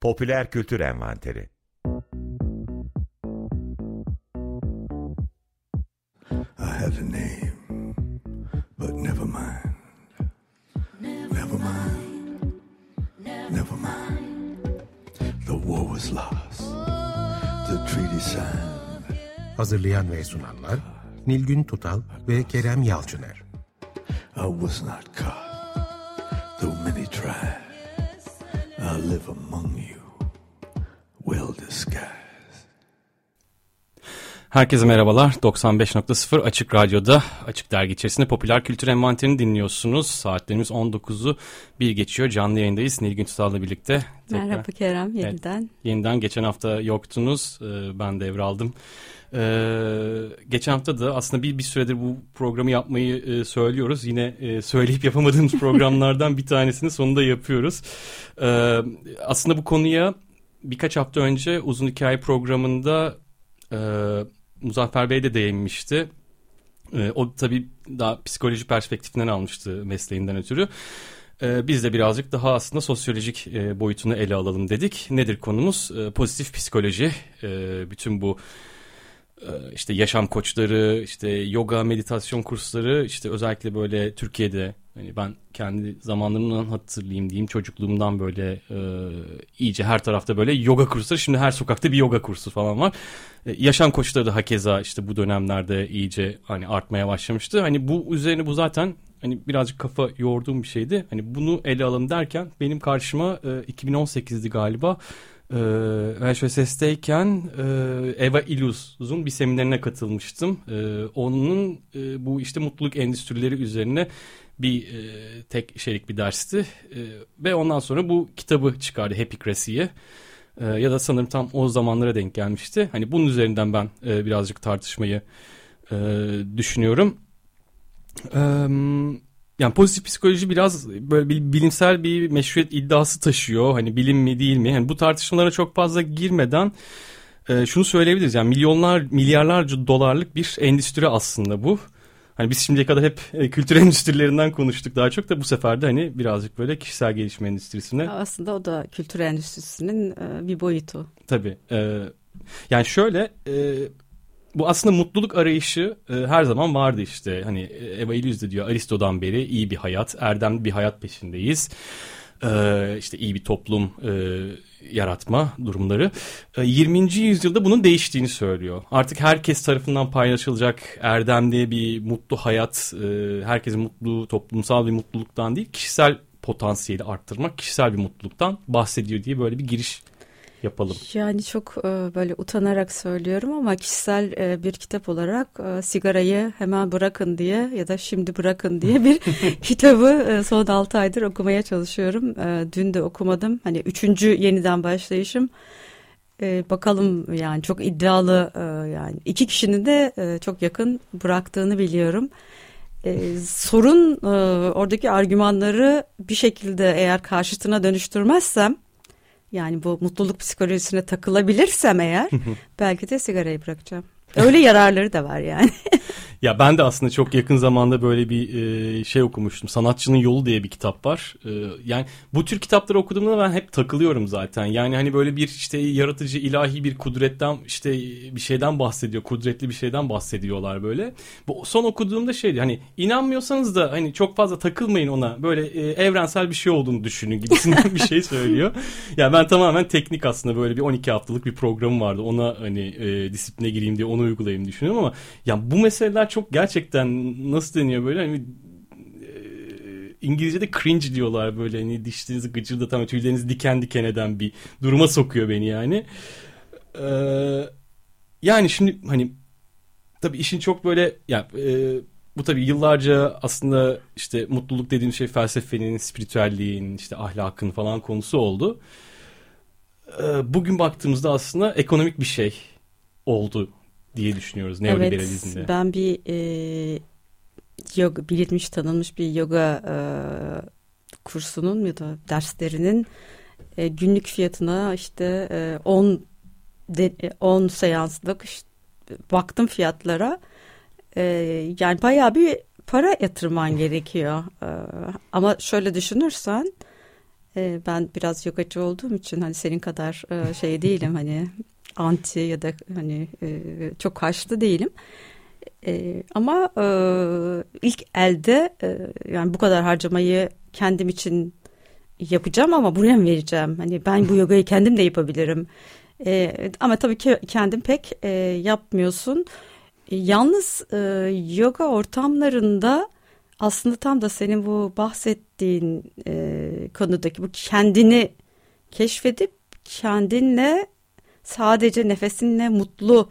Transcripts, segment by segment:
Popüler Kültür Envanteri I had a name, but never mind. Never mind. Never mind. The war was lost. The treaty signed. Hazırlayan ve sunanlar Nilgün Tutal ve Kerem Yalçıner. I was not caught, though many tried. I live among Herkese merhabalar. 95.0 Açık Radyo'da Açık Dergi içerisinde popüler kültür envanterini dinliyorsunuz. Saatlerimiz 19'u bir geçiyor. Canlı yayındayız Nilgün Tutal'la birlikte. Tekrar. Merhaba Kerem yeniden. Evet, yeniden geçen hafta yoktunuz. Ee, ben devraldım. Ee, geçen hafta da aslında bir, bir süredir bu programı yapmayı e, söylüyoruz. Yine e, söyleyip yapamadığımız programlardan bir tanesini sonunda yapıyoruz. Ee, aslında bu konuya birkaç hafta önce uzun hikaye programında e, Muzaffer Bey de değinmişti. E, o tabii daha psikoloji perspektifinden almıştı mesleğinden ötürü. E, biz de birazcık daha aslında sosyolojik e, boyutunu ele alalım dedik. Nedir konumuz? E, pozitif psikoloji. Bütün bu e, işte yaşam koçları, işte yoga, meditasyon kursları, işte özellikle böyle Türkiye'de hani ben kendi zamanlarımdan hatırlayayım diyeyim çocukluğumdan böyle e, iyice her tarafta böyle yoga kursları şimdi her sokakta bir yoga kursu falan var. E, yaşam koçları da hakeza işte bu dönemlerde iyice hani artmaya başlamıştı. Hani bu üzerine bu zaten hani birazcık kafa yorduğum bir şeydi. Hani bunu ele alalım derken benim karşıma e, 2018'di galiba e, VHS'teyken e, Eva Illus'un bir seminerine katılmıştım. E, onun e, bu işte mutluluk endüstrileri üzerine bir e, tek şeylik bir dersti. E, ve ondan sonra bu kitabı çıkardı Happy Crazy'ye. E, ya da sanırım tam o zamanlara denk gelmişti. Hani bunun üzerinden ben e, birazcık tartışmayı e, düşünüyorum. E, yani pozitif psikoloji biraz böyle bir bilimsel bir meşruiyet iddiası taşıyor. Hani bilim mi değil mi? Yani bu tartışmalara çok fazla girmeden e, şunu söyleyebiliriz. Yani milyonlar, milyarlarca dolarlık bir endüstri aslında bu. Hani biz şimdiye kadar hep e, kültür endüstrilerinden konuştuk daha çok da bu sefer de hani birazcık böyle kişisel gelişme endüstrisine. Aslında o da kültür endüstrisinin e, bir boyutu. Tabii. E, yani şöyle e, bu aslında mutluluk arayışı e, her zaman vardı işte. Hani e, Eva Illüz de diyor Aristo'dan beri iyi bir hayat, erdemli bir hayat peşindeyiz. E, işte iyi bir toplum e, yaratma durumları. E, 20. yüzyılda bunun değiştiğini söylüyor. Artık herkes tarafından paylaşılacak erdemli bir mutlu hayat, e, herkesin mutlu toplumsal bir mutluluktan değil, kişisel potansiyeli arttırmak, kişisel bir mutluluktan bahsediyor diye böyle bir giriş yapalım? Yani çok e, böyle utanarak söylüyorum ama kişisel e, bir kitap olarak e, sigarayı hemen bırakın diye ya da şimdi bırakın diye bir kitabı son 6 aydır okumaya çalışıyorum. Dün de okumadım. Hani üçüncü yeniden başlayışım. bakalım yani çok iddialı yani iki kişinin de çok yakın bıraktığını biliyorum. sorun oradaki argümanları bir şekilde eğer karşıtına dönüştürmezsem yani bu mutluluk psikolojisine takılabilirsem eğer belki de sigarayı bırakacağım. Öyle yararları da var yani. ya ben de aslında çok yakın zamanda böyle bir e, şey okumuştum. Sanatçının Yolu diye bir kitap var. E, yani bu tür kitapları okuduğumda ben hep takılıyorum zaten. Yani hani böyle bir işte yaratıcı ilahi bir kudretten işte bir şeyden bahsediyor. Kudretli bir şeyden bahsediyorlar böyle. Bu son okuduğumda şeydi hani inanmıyorsanız da hani çok fazla takılmayın ona. Böyle e, evrensel bir şey olduğunu düşünün gibisinden bir şey söylüyor. Ya yani ben tamamen teknik aslında böyle bir 12 haftalık bir programım vardı. Ona hani e, disipline gireyim diye onu uygulayayım düşünüyorum ama ya bu meseleler çok gerçekten nasıl deniyor böyle hani e, İngilizce'de cringe diyorlar böyle hani dişlerinizi gıcırdatan tüylerinizi diken diken eden bir duruma sokuyor beni yani. Ee, yani şimdi hani tabii işin çok böyle ya e, bu tabii yıllarca aslında işte mutluluk dediğim şey felsefenin, spiritüelliğin, işte ahlakın falan konusu oldu. Ee, bugün baktığımızda aslında ekonomik bir şey oldu diye düşünüyoruz neoliberalizmde. Evet ben bir e, yoga, bilinmiş tanınmış bir yoga e, kursunun ya da derslerinin e, günlük fiyatına işte 10 e, 10 seanslık işte, baktım fiyatlara e, yani bayağı bir para yatırman gerekiyor e, ama şöyle düşünürsen E, ben biraz yogacı olduğum için hani senin kadar e, şey değilim hani anti ya da hani e, çok karşıtı değilim. E, ama e, ilk elde e, yani bu kadar harcamayı kendim için yapacağım ama buraya mı vereceğim? Hani ben bu yogayı kendim de yapabilirim. E, ama tabii ki kendim pek e, yapmıyorsun. E, yalnız e, yoga ortamlarında aslında tam da senin bu bahsettiğin e, konudaki bu kendini keşfedip kendinle sadece nefesinle mutlu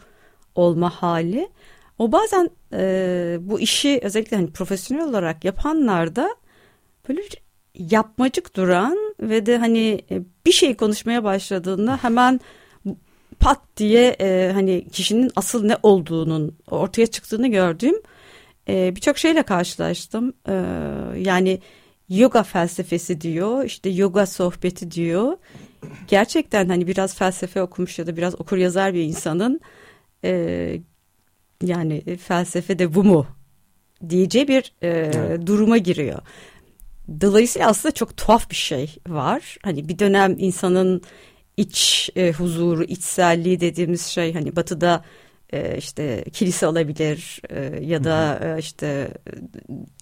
olma hali. O bazen e, bu işi özellikle hani profesyonel olarak yapanlarda böyle yapmacık duran ve de hani e, bir şey konuşmaya başladığında hemen pat diye e, hani kişinin asıl ne olduğunun ortaya çıktığını gördüğüm e, birçok şeyle karşılaştım. E, yani yoga felsefesi diyor, işte yoga sohbeti diyor. Gerçekten hani biraz felsefe okumuş ya da biraz okur yazar bir insanın e, yani felsefe de bu mu diyeceği bir e, evet. duruma giriyor. Dolayısıyla aslında çok tuhaf bir şey var. Hani bir dönem insanın iç e, huzuru, içselliği dediğimiz şey hani batıda e, işte kilise olabilir e, ya da e, işte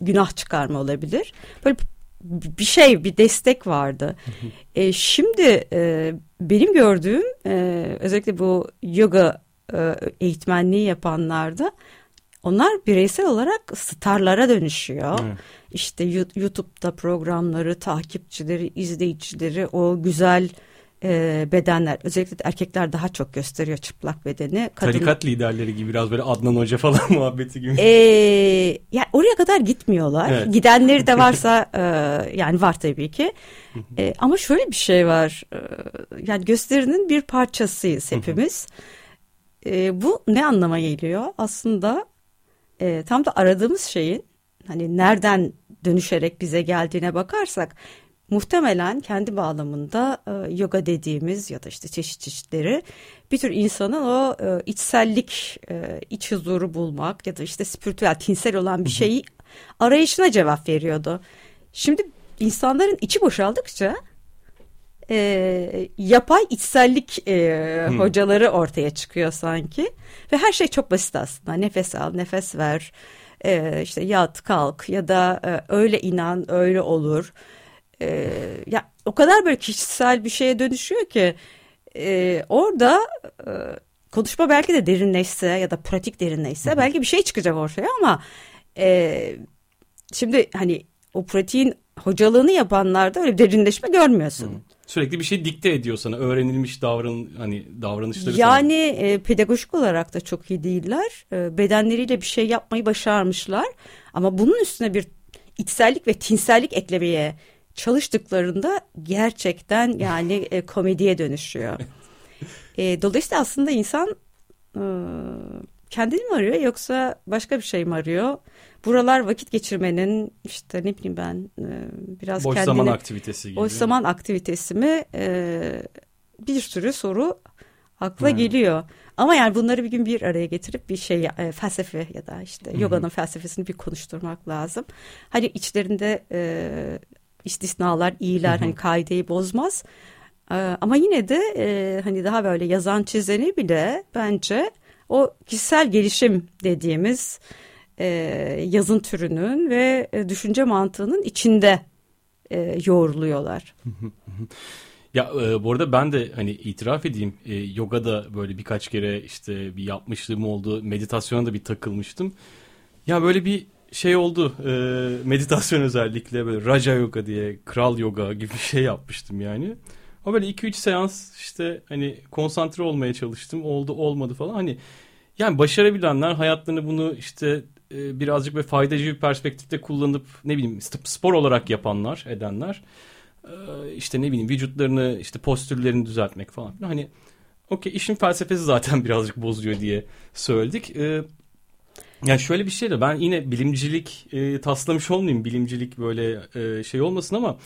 günah çıkarma olabilir. Böyle bir şey, bir destek vardı. e, şimdi e, benim gördüğüm e, özellikle bu yoga e, eğitmenliği yapanlarda onlar bireysel olarak starlara dönüşüyor. Evet. İşte YouTube'da programları, takipçileri, izleyicileri, o güzel e, bedenler özellikle de erkekler daha çok gösteriyor çıplak bedeni. Kadın, Tarikat liderleri gibi biraz böyle Adnan Hoca falan muhabbeti gibi. E, yani oraya kadar gitmiyorlar. Evet. Gidenleri de varsa e, yani var tabii ki. e, ama şöyle bir şey var. E, yani gösterinin bir parçasıyız hepimiz. e, bu ne anlama geliyor? Aslında e, tam da aradığımız şeyin hani nereden dönüşerek bize geldiğine bakarsak muhtemelen kendi bağlamında e, yoga dediğimiz ya da işte çeşit çeşitleri bir tür insanın o e, içsellik, e, iç huzuru bulmak ya da işte spiritüel, tinsel olan bir şeyi arayışına cevap veriyordu. Şimdi insanların içi boşaldıkça e, yapay içsellik e, hmm. hocaları ortaya çıkıyor sanki ve her şey çok basit aslında nefes al nefes ver e, işte yat kalk ya da e, öyle inan öyle olur e, ya o kadar böyle kişisel bir şeye dönüşüyor ki e, orada e, konuşma belki de derinleşse ya da pratik derinleşse belki bir şey çıkacak ortaya ama e, şimdi hani o pratiğin hocalığını yapanlarda öyle derinleşme görmüyorsun. Hı. Sürekli bir şey dikte ediyor sana. Öğrenilmiş davran hani davranışları. Yani e, pedagojik olarak da çok iyi değiller. E, bedenleriyle bir şey yapmayı başarmışlar. Ama bunun üstüne bir içsellik ve tinsellik eklemeye çalıştıklarında gerçekten yani e, komediye dönüşüyor. e, dolayısıyla aslında insan e, kendini mi arıyor yoksa başka bir şey mi arıyor? Buralar vakit geçirmenin işte ne bileyim ben e, biraz boş kendine, zaman aktivitesi gibi. Boş zaman aktivitesi mi? E, bir sürü soru akla hmm. geliyor. Ama yani bunları bir gün bir araya getirip bir şey e, felsefe ya da işte yoganın felsefesini bir konuşturmak lazım. Hani içlerinde e, istisnalar, iyiler hani kaideyi bozmaz. E, ama yine de e, hani daha böyle yazan çizeni bile bence o kişisel gelişim dediğimiz e, yazın türünün ve e, düşünce mantığının içinde e, yoğruluyorlar. Ya e, bu arada ben de hani itiraf edeyim e, yogada böyle birkaç kere işte bir yapmışlığım oldu. Meditasyona da bir takılmıştım. Ya böyle bir şey oldu e, meditasyon özellikle böyle Raja Yoga diye kral yoga gibi bir şey yapmıştım yani. Ama böyle 2-3 seans işte hani konsantre olmaya çalıştım oldu olmadı falan hani yani başarabilenler hayatlarını bunu işte e, birazcık ve faydacı bir perspektifte kullanıp ne bileyim spor olarak yapanlar edenler e, işte ne bileyim vücutlarını işte postürlerini düzeltmek falan hani okey işin felsefesi zaten birazcık bozuyor diye söyledik. E, yani şöyle bir şey de ben yine bilimcilik e, taslamış olmayayım. Bilimcilik böyle e, şey olmasın ama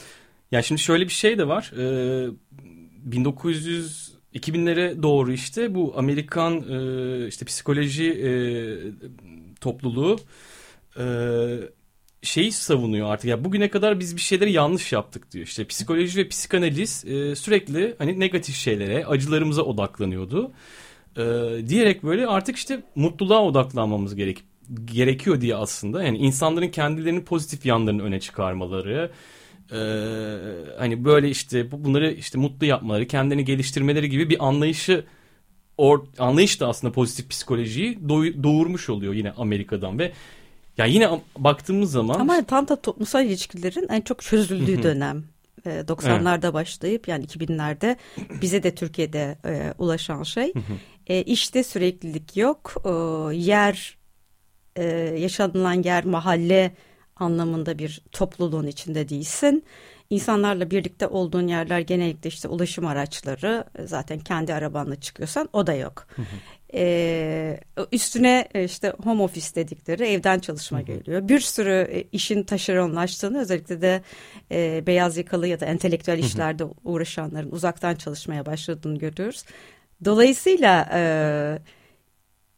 yani şimdi şöyle bir şey de var. E, 1900 2000'lere doğru işte bu Amerikan e, işte psikoloji e, topluluğu e, şeyi savunuyor artık ya bugüne kadar biz bir şeyleri yanlış yaptık diyor. İşte psikoloji ve psikanaliz e, sürekli hani negatif şeylere, acılarımıza odaklanıyordu. E, diyerek böyle artık işte mutluluğa odaklanmamız gerek gerekiyor diye aslında. Yani insanların kendilerinin pozitif yanlarını öne çıkarmaları, e, hani böyle işte bunları işte mutlu yapmaları, kendini geliştirmeleri gibi bir anlayışı or, anlayış da aslında pozitif psikolojiyi doğurmuş oluyor yine Amerika'dan ve ya yine baktığımız zaman ama tam da toplumsal ilişkilerin en çok çözüldüğü dönem. 90'larda evet. başlayıp yani 2000'lerde bize de Türkiye'de e, ulaşan şey e, işte süreklilik yok e, yer e, yaşanılan yer mahalle anlamında bir topluluğun içinde değilsin İnsanlarla birlikte olduğun yerler genellikle işte ulaşım araçları zaten kendi arabanla çıkıyorsan o da yok. Ee, üstüne e, işte home office dedikleri evden çalışma geliyor. Bir sürü e, işin taşeronlaştığını özellikle de e, beyaz yakalı ya da entelektüel işlerde uğraşanların uzaktan çalışmaya başladığını görüyoruz. Dolayısıyla e,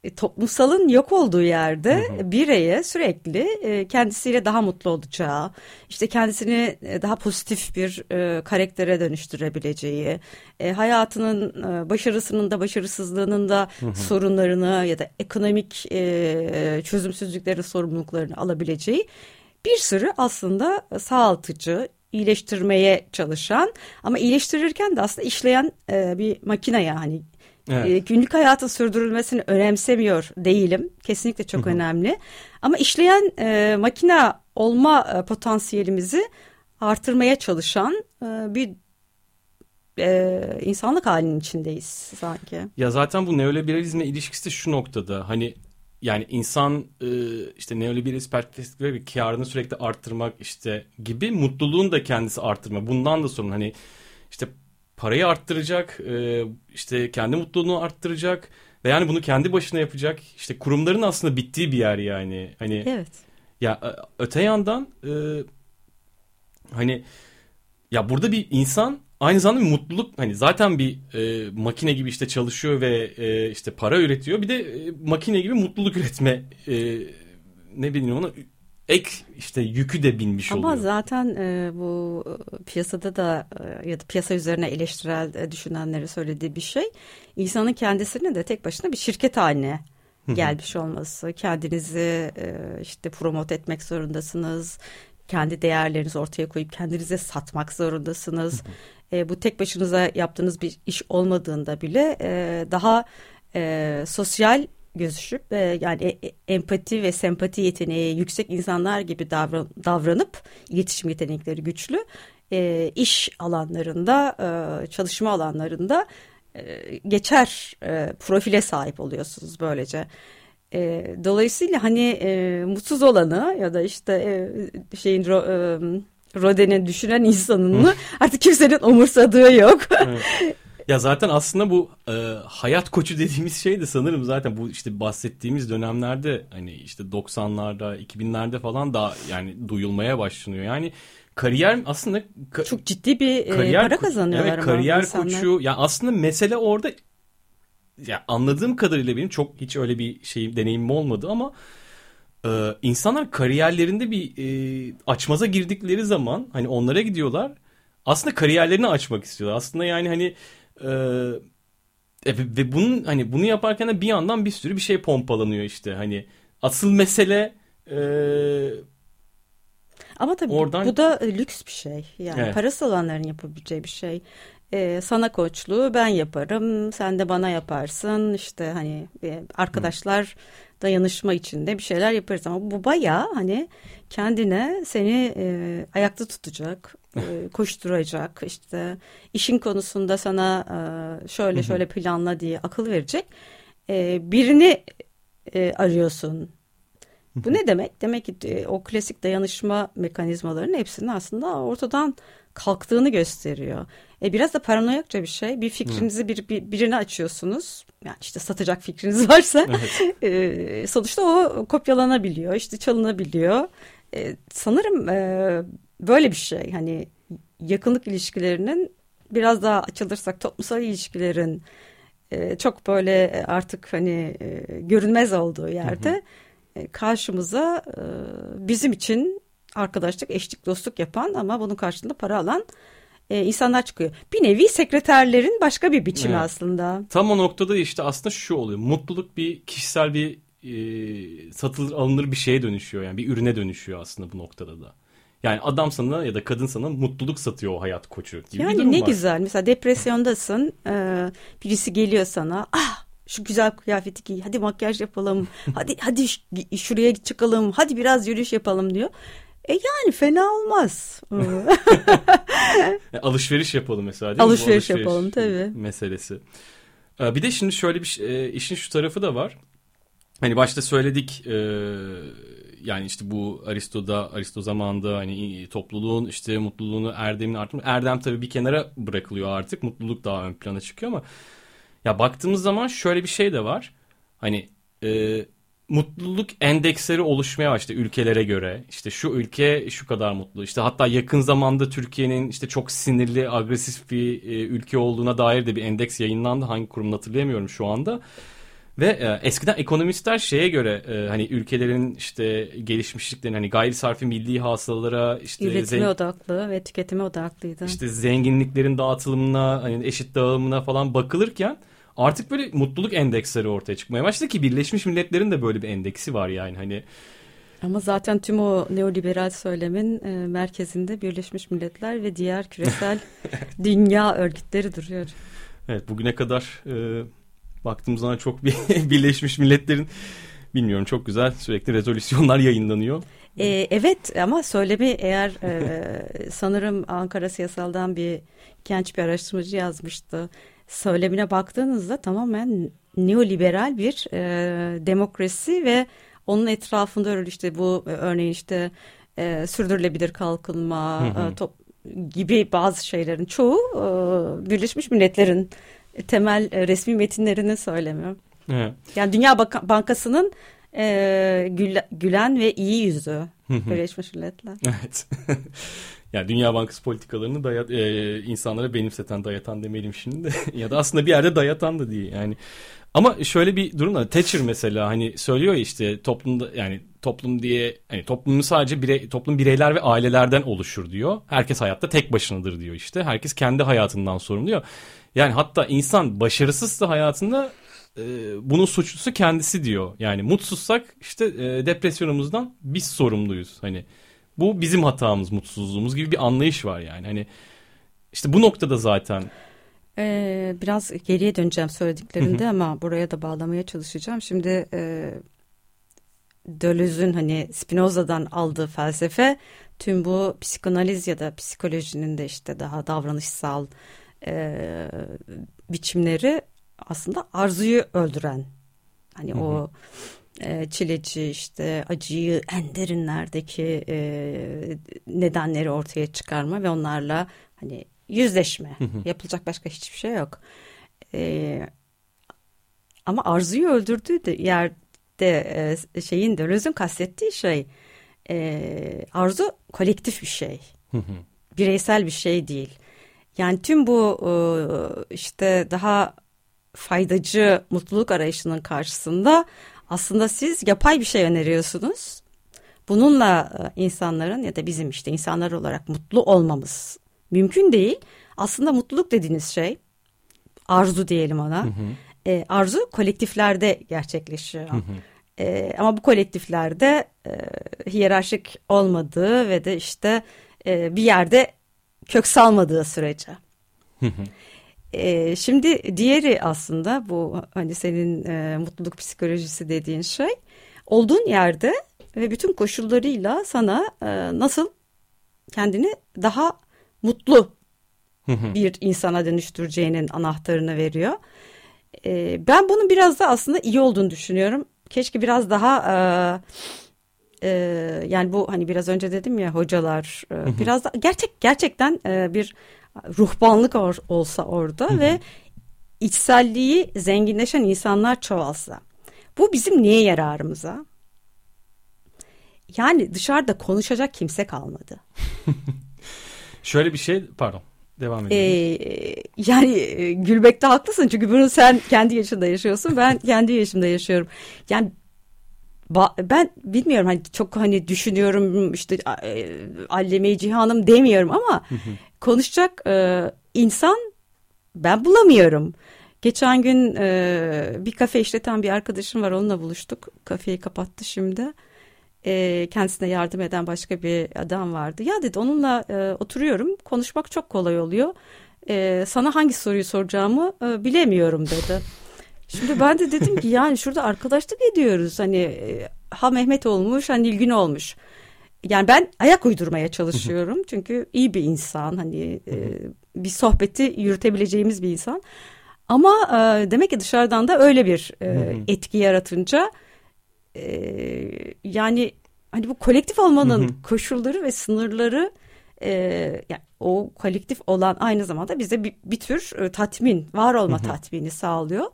e, toplumsalın yok olduğu yerde hı hı. bireye sürekli e, kendisiyle daha mutlu olacağı, işte kendisini e, daha pozitif bir e, karaktere dönüştürebileceği, e, hayatının e, başarısının da başarısızlığının da hı hı. sorunlarını ya da ekonomik e, çözümsüzlüklerin sorumluluklarını alabileceği bir sürü aslında sağaltıcı, iyileştirmeye çalışan ama iyileştirirken de aslında işleyen e, bir makine yani Evet. E, günlük hayatın sürdürülmesini önemsemiyor değilim. Kesinlikle çok Hı-hı. önemli. Ama işleyen e, makine olma e, potansiyelimizi artırmaya çalışan e, bir e, insanlık halinin içindeyiz sanki. Ya zaten bu neoliberalizmle ilişkisi de şu noktada. Hani yani insan e, işte neoliberalist perspektifleri bir karını sürekli arttırmak işte gibi mutluluğun da kendisi arttırma. Bundan da sorun hani işte parayı arttıracak, e, işte kendi mutluluğunu arttıracak ve yani bunu kendi başına yapacak. İşte kurumların aslında bittiği bir yer yani. Hani Evet. Ya e, öte yandan e, hani ya burada bir insan aynı zamanda bir mutluluk hani zaten bir e, makine gibi işte çalışıyor ve e, işte para üretiyor. Bir de e, makine gibi mutluluk üretme e, ne bileyim ona ek işte yükü de binmiş Ama oluyor. Ama zaten e, bu e, piyasada da e, ya da piyasa üzerine eleştirel e, düşünenleri söylediği bir şey insanın kendisinin de tek başına bir şirket haline gelmiş olması. Kendinizi e, işte promote etmek zorundasınız. Kendi değerlerinizi ortaya koyup kendinize satmak zorundasınız. e, bu tek başınıza yaptığınız bir iş olmadığında bile e, daha e, sosyal gözüşüp e, yani e, e, empati ve sempati yeteneği yüksek insanlar gibi davran, davranıp iletişim yetenekleri güçlü e, iş alanlarında e, çalışma alanlarında e, geçer e, profile sahip oluyorsunuz böylece. E, dolayısıyla hani e, mutsuz olanı ya da işte e, şeyin ro, e, Roden'in düşünen insanını artık kimsenin umursadığı yok. Ya zaten aslında bu e, hayat koçu dediğimiz şey de sanırım zaten bu işte bahsettiğimiz dönemlerde hani işte 90'larda 2000'lerde falan da yani duyulmaya başlanıyor. Yani kariyer aslında ka çok ciddi bir e, kariyer para kazanıyorlar evet, kariyer insanlar. koçu ya yani aslında mesele orada ya anladığım kadarıyla benim çok hiç öyle bir şey deneyimim olmadı ama e, insanlar kariyerlerinde bir e, açmaza girdikleri zaman hani onlara gidiyorlar aslında kariyerlerini açmak istiyorlar. Aslında yani hani e, ve bunun hani bunu yaparken de bir yandan bir sürü bir şey pompalanıyor işte. Hani asıl mesele e, ama tabii oradan... bu da lüks bir şey. Yani evet. parası olanların yapabileceği bir şey. Ee, sana koçluğu ben yaparım, sen de bana yaparsın. İşte hani e, arkadaşlar Hı. Dayanışma içinde bir şeyler yaparız ama bu baya hani kendine seni e, ayakta tutacak, e, koşturacak işte işin konusunda sana e, şöyle şöyle planla diye akıl verecek e, birini e, arıyorsun. Bu ne demek? Demek ki e, o klasik dayanışma mekanizmalarının hepsinin aslında ortadan kalktığını gösteriyor. E, biraz da paranoyakça bir şey. Bir fikrinizi bir, bir birine açıyorsunuz. Yani işte satacak fikriniz varsa evet. e, sonuçta o kopyalanabiliyor, işte çalınabiliyor. E, sanırım e, böyle bir şey. Hani yakınlık ilişkilerinin biraz daha açılırsak toplumsal ilişkilerin e, çok böyle artık hani e, görünmez olduğu yerde hı hı. E, karşımıza e, bizim için arkadaşlık, eşlik, dostluk yapan ama bunun karşılığında para alan e, insanlar çıkıyor. Bir nevi sekreterlerin başka bir biçimi evet. aslında. Tam o noktada işte aslında şu oluyor. Mutluluk bir kişisel bir e, satılır alınır bir şeye dönüşüyor. Yani bir ürüne dönüşüyor aslında bu noktada da. Yani adam sana ya da kadın sana mutluluk satıyor o hayat koçu gibi yani bir durum ne var. güzel. Mesela depresyondasın. E, birisi geliyor sana. Ah şu güzel kıyafeti giy. Hadi makyaj yapalım. hadi hadi şuraya çıkalım. Hadi biraz yürüyüş yapalım diyor. E yani fena olmaz. alışveriş yapalım mesela değil alışveriş, alışveriş yapalım tabii. Meselesi. E, bir de şimdi şöyle bir şey, e, işin şu tarafı da var. Hani başta söyledik e, yani işte bu Aristo'da Aristo zamanında hani topluluğun işte mutluluğunu erdemin artırma erdem tabii bir kenara bırakılıyor artık mutluluk daha ön plana çıkıyor ama ya baktığımız zaman şöyle bir şey de var hani e, mutluluk endeksleri oluşmaya başladı ülkelere göre. İşte şu ülke şu kadar mutlu. İşte hatta yakın zamanda Türkiye'nin işte çok sinirli, agresif bir e, ülke olduğuna dair de bir endeks yayınlandı. Hangi kurumun hatırlayamıyorum şu anda. Ve e, eskiden ekonomistler şeye göre e, hani ülkelerin işte gelişmişliklerini hani gayri sarfi milli hasılalara işte üretime odaklı ve tüketime odaklıydı. İşte zenginliklerin dağıtılımına hani eşit dağılımına falan bakılırken artık böyle mutluluk endeksleri ortaya çıkmaya başladı ki Birleşmiş Milletler'in de böyle bir endeksi var yani hani. Ama zaten tüm o neoliberal söylemin e, merkezinde Birleşmiş Milletler ve diğer küresel dünya örgütleri duruyor. Evet bugüne kadar e, baktığımız zaman çok bir Birleşmiş Milletler'in bilmiyorum çok güzel sürekli rezolüsyonlar yayınlanıyor. Ee, evet ama söylemi eğer e, sanırım Ankara Siyasal'dan bir genç bir araştırmacı yazmıştı söylemine baktığınızda tamamen neoliberal bir e, demokrasi ve onun etrafında öyle işte bu e, örneğin işte e, sürdürülebilir kalkınma hı hı. E, top, gibi bazı şeylerin çoğu e, Birleşmiş Milletler'in temel e, resmi metinlerini söylemiyor. Evet. Yani Dünya Bank Bankası'nın e, gülen ve iyi yüzü Birleşmiş Milletler. Evet. Yani Dünya Bankası politikalarını dayat, e, insanlara benimseten, dayatan demeliyim şimdi de. ya da aslında bir yerde dayatan da değil yani. Ama şöyle bir durum da Thatcher mesela hani söylüyor ya işte toplumda yani toplum diye hani toplumun sadece birey, toplum bireyler ve ailelerden oluşur diyor. Herkes hayatta tek başınadır diyor işte. Herkes kendi hayatından sorumlu diyor. Yani hatta insan başarısızsa hayatında e, bunun suçlusu kendisi diyor. Yani mutsuzsak işte e, depresyonumuzdan biz sorumluyuz. Hani bu bizim hatamız, mutsuzluğumuz gibi bir anlayış var yani. Hani işte bu noktada zaten ee, biraz geriye döneceğim söylediklerinde ama buraya da bağlamaya çalışacağım. Şimdi e, Deleuze'ün hani Spinoza'dan aldığı felsefe tüm bu psikanaliz ya da psikolojinin de işte daha davranışsal e, biçimleri aslında arzuyu öldüren. Hani o çileci işte acıyı en derinlerdeki e, nedenleri ortaya çıkarma ve onlarla hani yüzleşme yapılacak başka hiçbir şey yok. E, ama arzuyu öldürdüğü de yerde e, şeyin Deleuze'ün kastettiği şey e, arzu kolektif bir şey. Bireysel bir şey değil. Yani tüm bu işte daha faydacı mutluluk arayışının karşısında aslında siz yapay bir şey öneriyorsunuz. Bununla e, insanların ya da bizim işte insanlar olarak mutlu olmamız mümkün değil. Aslında mutluluk dediğiniz şey arzu diyelim ona. Hı hı. E, arzu kolektiflerde gerçekleşiyor. Hı hı. E, ama bu kolektiflerde e, hiyerarşik olmadığı ve de işte e, bir yerde kök salmadığı sürece. Hı hı. E, şimdi diğeri aslında bu hani senin e, mutluluk psikolojisi dediğin şey olduğun yerde ve bütün koşullarıyla sana e, nasıl kendini daha mutlu bir insana dönüştüreceğinin anahtarını veriyor. E, ben bunun biraz da aslında iyi olduğunu düşünüyorum. Keşke biraz daha e, e, yani bu hani biraz önce dedim ya hocalar e, biraz da gerçek gerçekten e, bir ruhbanlık or, olsa orada ve içselliği zenginleşen insanlar çoğalsa. Bu bizim niye yararımıza? Yani dışarıda konuşacak kimse kalmadı. Şöyle bir şey pardon devam edelim. Ee, yani e, gülmekte haklısın çünkü bunu sen kendi yaşında yaşıyorsun ben kendi yaşımda yaşıyorum. Yani ben bilmiyorum hani çok hani düşünüyorum işte e, alleme cihanım demiyorum ama konuşacak e, insan ben bulamıyorum. Geçen gün e, bir kafe işleten bir arkadaşım var onunla buluştuk. Kafeyi kapattı şimdi. E, kendisine yardım eden başka bir adam vardı. Ya dedi onunla e, oturuyorum konuşmak çok kolay oluyor. E, sana hangi soruyu soracağımı e, bilemiyorum dedi. Şimdi ben de dedim ki yani şurada arkadaşlık ediyoruz. Hani e, ha Mehmet olmuş ha Nilgün olmuş. Yani ben ayak uydurmaya çalışıyorum. Çünkü iyi bir insan. Hani e, bir sohbeti yürütebileceğimiz bir insan. Ama e, demek ki dışarıdan da öyle bir etki yaratınca yani hani bu kolektif olmanın koşulları ve sınırları e, yani o kolektif olan aynı zamanda bize bir, bir tür e, tatmin, var olma tatmini sağlıyor.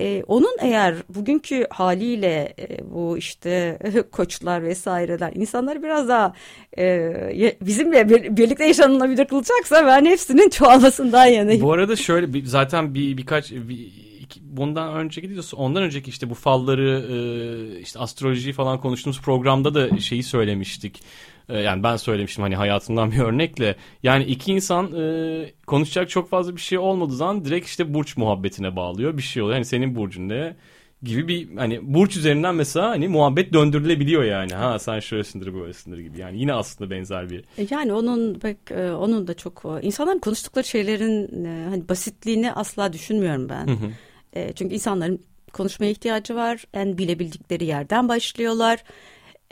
E, onun eğer bugünkü haliyle e, bu işte koçlar vesaireler insanları biraz daha e, bizimle bir, birlikte yaşanılabilir kılacaksa ben hepsinin çoğalmasından yanayım. Bu arada şöyle zaten bir birkaç bir, bundan önceki gidiyorsa ondan önceki işte bu falları e, işte astrolojiyi falan konuştuğumuz programda da şeyi söylemiştik. E, yani ben söylemiştim hani hayatımdan bir örnekle. Yani iki insan e, konuşacak çok fazla bir şey olmadığı zaman direkt işte burç muhabbetine bağlıyor. Bir şey oluyor. Hani senin burcun ne? gibi bir hani burç üzerinden mesela hani muhabbet döndürülebiliyor yani. Ha sen şöylesindir böylesindir gibi. Yani yine aslında benzer bir. Yani onun pek onun da çok insanların konuştukları şeylerin hani basitliğini asla düşünmüyorum ben. Hı hı. E, çünkü insanların konuşmaya ihtiyacı var. En bilebildikleri yerden başlıyorlar.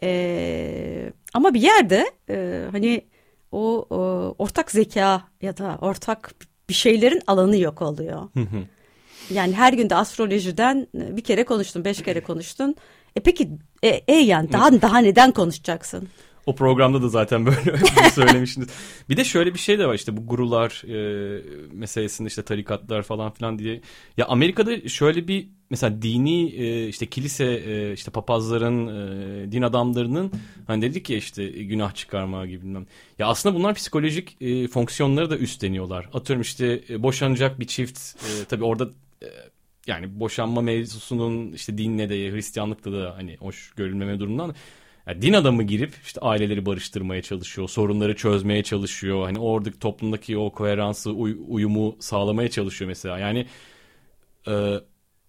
E, ama bir yerde e, hani o, o ortak zeka ya da ortak bir şeylerin alanı yok oluyor. yani her günde astrolojiden bir kere konuştun, beş kere konuştun. E peki e, e yani daha daha neden konuşacaksın? O programda da zaten böyle söylemiştiniz. Bir de şöyle bir şey de var işte bu gurular e, meselesinde işte tarikatlar falan filan diye. Ya Amerika'da şöyle bir mesela dini e, işte kilise e, işte papazların e, din adamlarının hani dedik ya işte günah çıkarma gibi bilmem. Ya aslında bunlar psikolojik e, fonksiyonları da üstleniyorlar. Atıyorum işte e, boşanacak bir çift e, tabii orada e, yani boşanma mevzusunun işte dinle de Hristiyanlıkta da hani hoş görülmeme durumundan yani din adamı girip işte aileleri barıştırmaya çalışıyor, sorunları çözmeye çalışıyor. Hani oradaki toplumdaki o koheransı, uy- uyumu sağlamaya çalışıyor mesela. Yani e,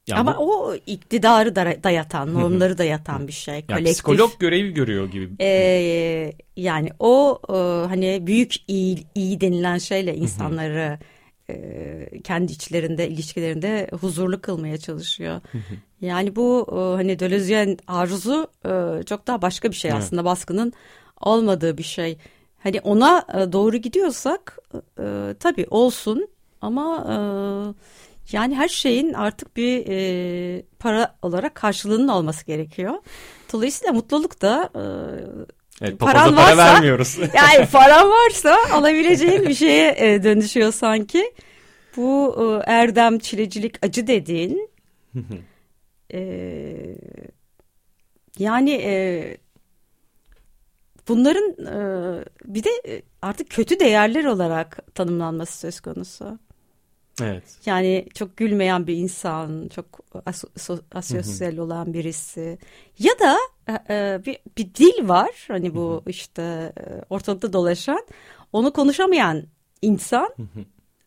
yani Ama bu, o iktidarı da dayatan, normları dayatan bir şey. Yani kolektif. Psikolog görevi görüyor gibi. Ee, yani o e, hani büyük iyi, iyi denilen şeyle insanları kendi içlerinde ilişkilerinde huzurlu kılmaya çalışıyor. yani bu e, hani Deleuze'nin arzusu e, çok daha başka bir şey aslında evet. baskının olmadığı bir şey. Hani ona doğru gidiyorsak tabii olsun ama yani her şeyin artık bir para olarak karşılığının olması gerekiyor. Dolayısıyla mutluluk da Evet, paran varsa, para vermiyoruz. yani paran varsa alabileceğin bir şeye e, dönüşüyor sanki. Bu e, erdem, çilecilik, acı dediğin e, yani e, bunların e, bir de e, artık kötü değerler olarak tanımlanması söz konusu. Evet. Yani çok gülmeyen bir insan, çok as asosyal olan birisi ya da bir, bir dil var hani bu işte e, ortalıkta dolaşan onu konuşamayan insan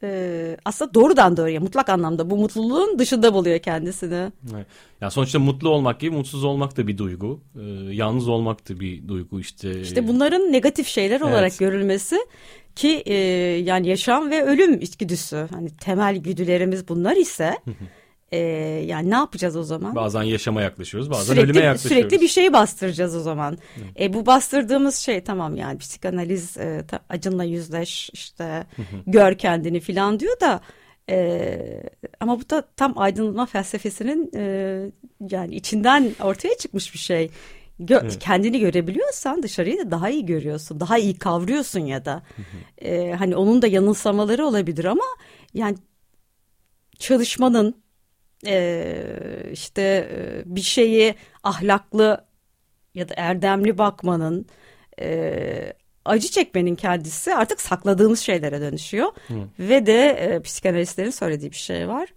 e, aslında doğrudan doğruya mutlak anlamda bu mutluluğun dışında buluyor kendisini. Evet. Yani sonuçta mutlu olmak gibi mutsuz olmak da bir duygu. E, yalnız olmak da bir duygu işte. İşte bunların negatif şeyler olarak evet. görülmesi ki e, yani yaşam ve ölüm içgüdüsü hani temel güdülerimiz bunlar ise e, yani ne yapacağız o zaman? Bazen yaşama yaklaşıyoruz bazen sürekli, ölüme yaklaşıyoruz. Sürekli bir şeyi bastıracağız o zaman. E, bu bastırdığımız şey tamam yani psikanaliz e, acınla yüzleş işte gör kendini filan diyor da e, ama bu da tam aydınlanma felsefesinin e, yani içinden ortaya çıkmış bir şey. Gö evet. Kendini görebiliyorsan dışarıyı da daha iyi görüyorsun. Daha iyi kavruyorsun ya da. Ee, hani onun da yanılsamaları olabilir ama yani çalışmanın e, işte e, bir şeyi ahlaklı ya da erdemli bakmanın e, acı çekmenin kendisi artık sakladığımız şeylere dönüşüyor. Hı. Ve de e, psikanalistlerin söylediği bir şey var.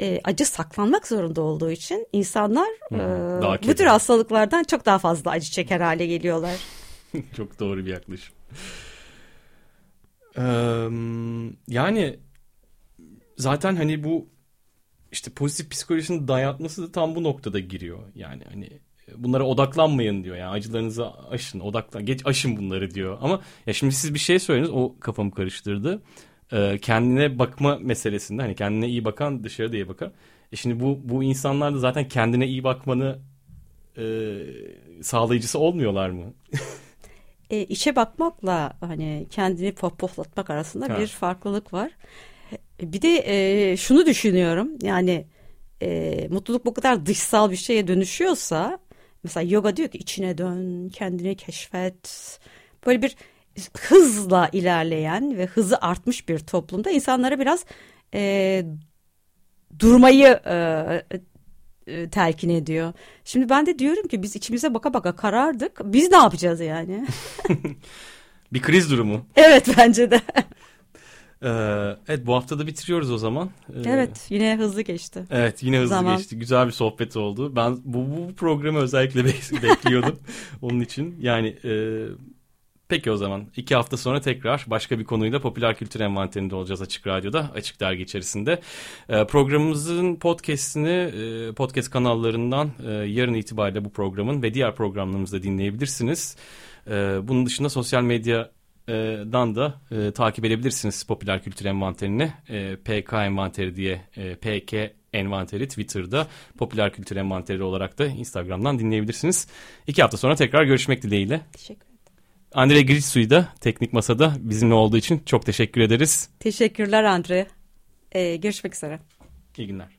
e, acı saklanmak zorunda olduğu için insanlar Hmm, e, bu tür hastalıklardan çok daha fazla acı çeker hale geliyorlar. Çok doğru bir yaklaşım. Eee, yani zaten hani bu işte pozitif psikolojinin dayatması da tam bu noktada giriyor. Yani hani bunlara odaklanmayın diyor. Yani acılarınızı aşın, odaklan, geç aşın bunları diyor. Ama ya şimdi siz bir şey söylediniz, o kafamı karıştırdı. Eee, kendine bakma meselesinde hani kendine iyi bakan dışarıda iyi bakar. E şimdi bu bu insanlar da zaten kendine iyi bakmanı eee, sağlayıcısı olmuyorlar mı? E, içe bakmakla hani kendini pohpohlatmak arasında Ha. bir farklılık var. E, Bir de e, şunu düşünüyorum yani e, mutluluk bu kadar dışsal bir şeye dönüşüyorsa mesela yoga diyor ki içine dön, kendini keşfet. Böyle bir hızla ilerleyen ve hızı artmış bir toplumda insanlara biraz e, durmayı e, e, telkin ediyor. Şimdi ben de diyorum ki biz içimize baka baka karardık. Biz ne yapacağız yani? Bir kriz durumu. evet bence de. Ee, evet bu hafta da bitiriyoruz o zaman. Ee, evet yine hızlı geçti. Evet yine hızlı Zaman. geçti. Güzel bir sohbet oldu. Ben bu, bu programı özellikle be- bekliyordum. Onun için yani e, peki o zaman iki hafta sonra tekrar başka bir konuyla popüler kültür envanterinde olacağız Açık Radyo'da. Açık Dergi içerisinde. E, programımızın podcastini e, podcast kanallarından e, yarın itibariyle bu programın ve diğer programlarımızda dinleyebilirsiniz. E, bunun dışında sosyal medya dan da e, takip edebilirsiniz popüler kültür envanterini. E, PK envanteri diye e, PK envanteri Twitter'da popüler kültür envanteri olarak da Instagram'dan dinleyebilirsiniz. İki hafta sonra tekrar görüşmek dileğiyle. Teşekkür ederim. Andre Gritsu'yu da teknik masada bizimle olduğu için çok teşekkür ederiz. Teşekkürler Andre. Ee, görüşmek üzere. İyi günler.